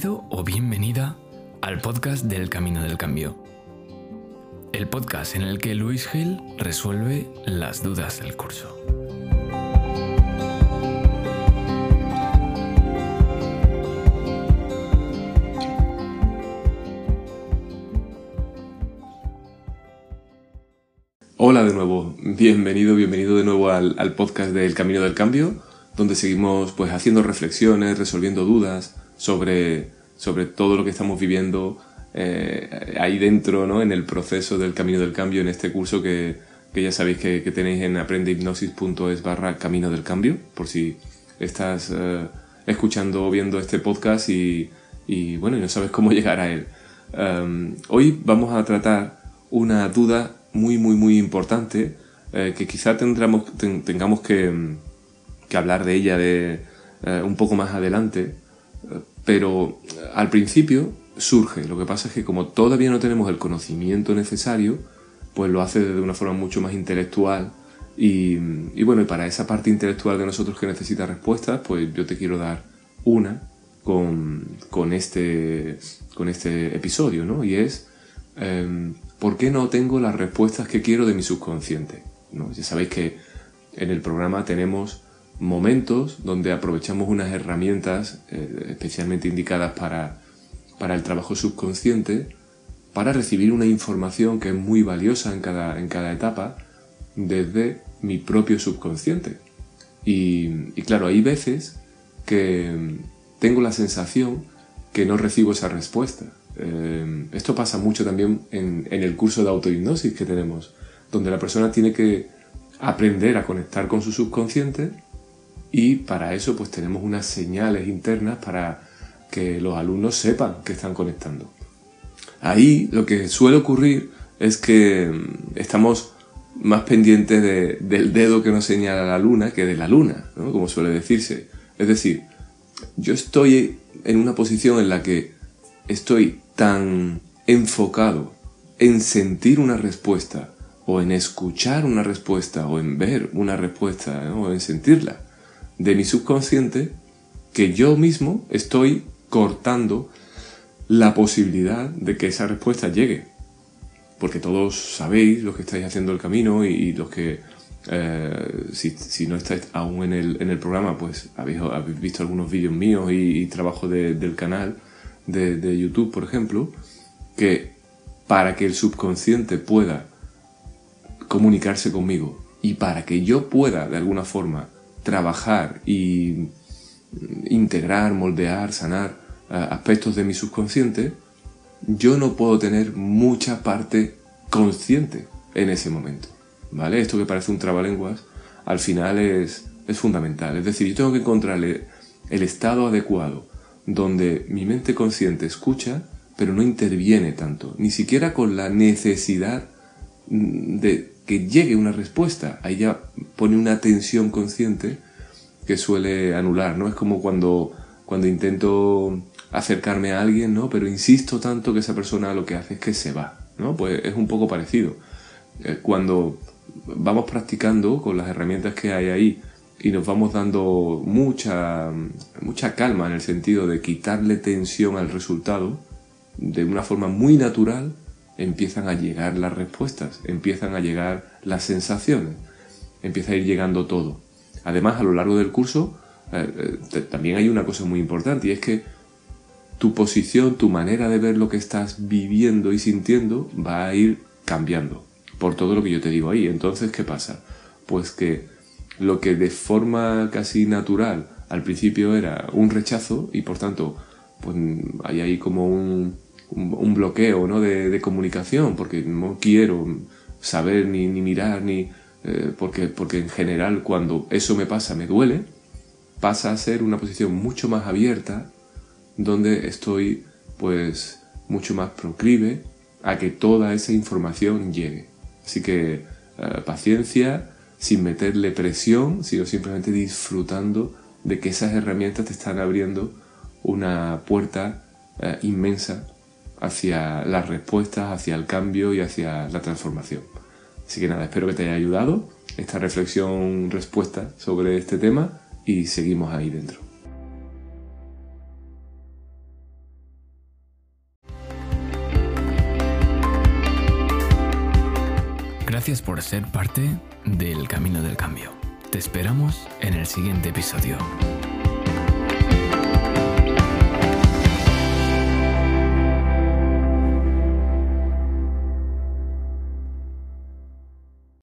Bienvenido o bienvenida al podcast del Camino del Cambio. El podcast en el que Luis Gil resuelve las dudas del curso. Hola de nuevo, bienvenido, bienvenido de nuevo al, al podcast del Camino del Cambio, donde seguimos pues haciendo reflexiones, resolviendo dudas, sobre, sobre todo lo que estamos viviendo eh, ahí dentro, ¿no? en el proceso del camino del cambio, en este curso que, que ya sabéis que, tenéis en aprendehipnosis.es barra camino del cambio, por si estás eh, escuchando o viendo este podcast y, y, bueno, y no sabes cómo llegar a él. Um, hoy vamos a tratar una duda muy, muy, muy importante eh, que quizá tendremos, ten, tengamos que, que, hablar de ella de, un poco más adelante, pero al principio surge. Lo que pasa es que como todavía no tenemos el conocimiento necesario, pues lo hace de una forma mucho más intelectual. Y, bueno, para esa parte intelectual de nosotros que necesita respuestas, pues yo te quiero dar una con, con, este, con este episodio, ¿no? Y es, eh, ¿por qué no tengo las respuestas que quiero de mi subconsciente? ¿no? Ya sabéis que en el programa tenemos momentos donde aprovechamos unas herramientas eh, especialmente indicadas para, para el trabajo subconsciente, para recibir una información que es muy valiosa en cada, en cada etapa desde mi propio subconsciente. Y, y, claro, hay veces que tengo la sensación que no recibo esa respuesta. Eh, esto pasa mucho también en, en el curso de autohipnosis que tenemos, donde la persona tiene que aprender a conectar con su subconsciente y para eso pues tenemos unas señales internas para que los alumnos sepan que están conectando. Ahí lo que suele ocurrir es que mm, estamos más pendientes de, del dedo que nos señala la luna que de la luna, como suele decirse. Es decir, yo estoy en una posición en la que estoy tan enfocado en sentir una respuesta o en escuchar una respuesta o en ver una respuesta o en sentirla de mi subconsciente que yo mismo estoy cortando la posibilidad de que esa respuesta llegue. Porque todos sabéis, los que estáis haciendo el camino y, los que, eh, si, no estáis aún en el, en el programa, pues habéis, habéis, visto algunos vídeos míos y, trabajo de, del canal de YouTube, por ejemplo, que para que el subconsciente pueda comunicarse conmigo y para que yo pueda de alguna forma trabajar y integrar, moldear, sanar uh, aspectos de mi subconsciente, yo no puedo tener mucha parte consciente en ese momento. ¿Vale? Esto que parece un trabalenguas, al final es, es fundamental. Es decir, yo tengo que encontrarle el estado adecuado donde mi mente consciente escucha, pero no interviene tanto, ni siquiera con la necesidad de que llegue una respuesta. Ahí ya pone una tensión consciente que suele anular, ¿no? Es como cuando, cuando intento acercarme a alguien, ¿no? Pero insisto tanto que esa persona lo que hace es que se va, ¿no? Pues es un poco parecido. Eh, cuando vamos practicando con las herramientas que hay ahí y nos vamos dando mucha, mucha calma en el sentido de quitarle tensión al resultado, de una forma muy natural, empiezan a llegar las respuestas, empiezan a llegar las sensaciones, empieza a ir llegando todo. Además, a lo largo del curso eh, eh, también hay una cosa muy importante y es que tu posición, tu manera de ver lo que estás viviendo y sintiendo va a ir cambiando por todo lo que yo te digo ahí. Entonces, ¿qué pasa? Pues que lo que de forma casi natural al principio era un rechazo y por tanto pues hay ahí como un, bloqueo ¿no? de, comunicación, porque no quiero saber ni mirar, ni eh, porque, porque en general cuando eso me pasa me duele, pasa a ser una posición mucho más abierta, donde estoy pues mucho más proclive a que toda esa información llegue. Así que eh, paciencia, sin meterle presión, sino simplemente disfrutando de que esas herramientas te están abriendo una puerta eh, inmensa hacia las respuestas, hacia el cambio y hacia la transformación. Así que nada, espero que te haya ayudado esta reflexión, respuesta sobre este tema y seguimos ahí dentro. Gracias por ser parte del Camino del Cambio. Te esperamos en el siguiente episodio.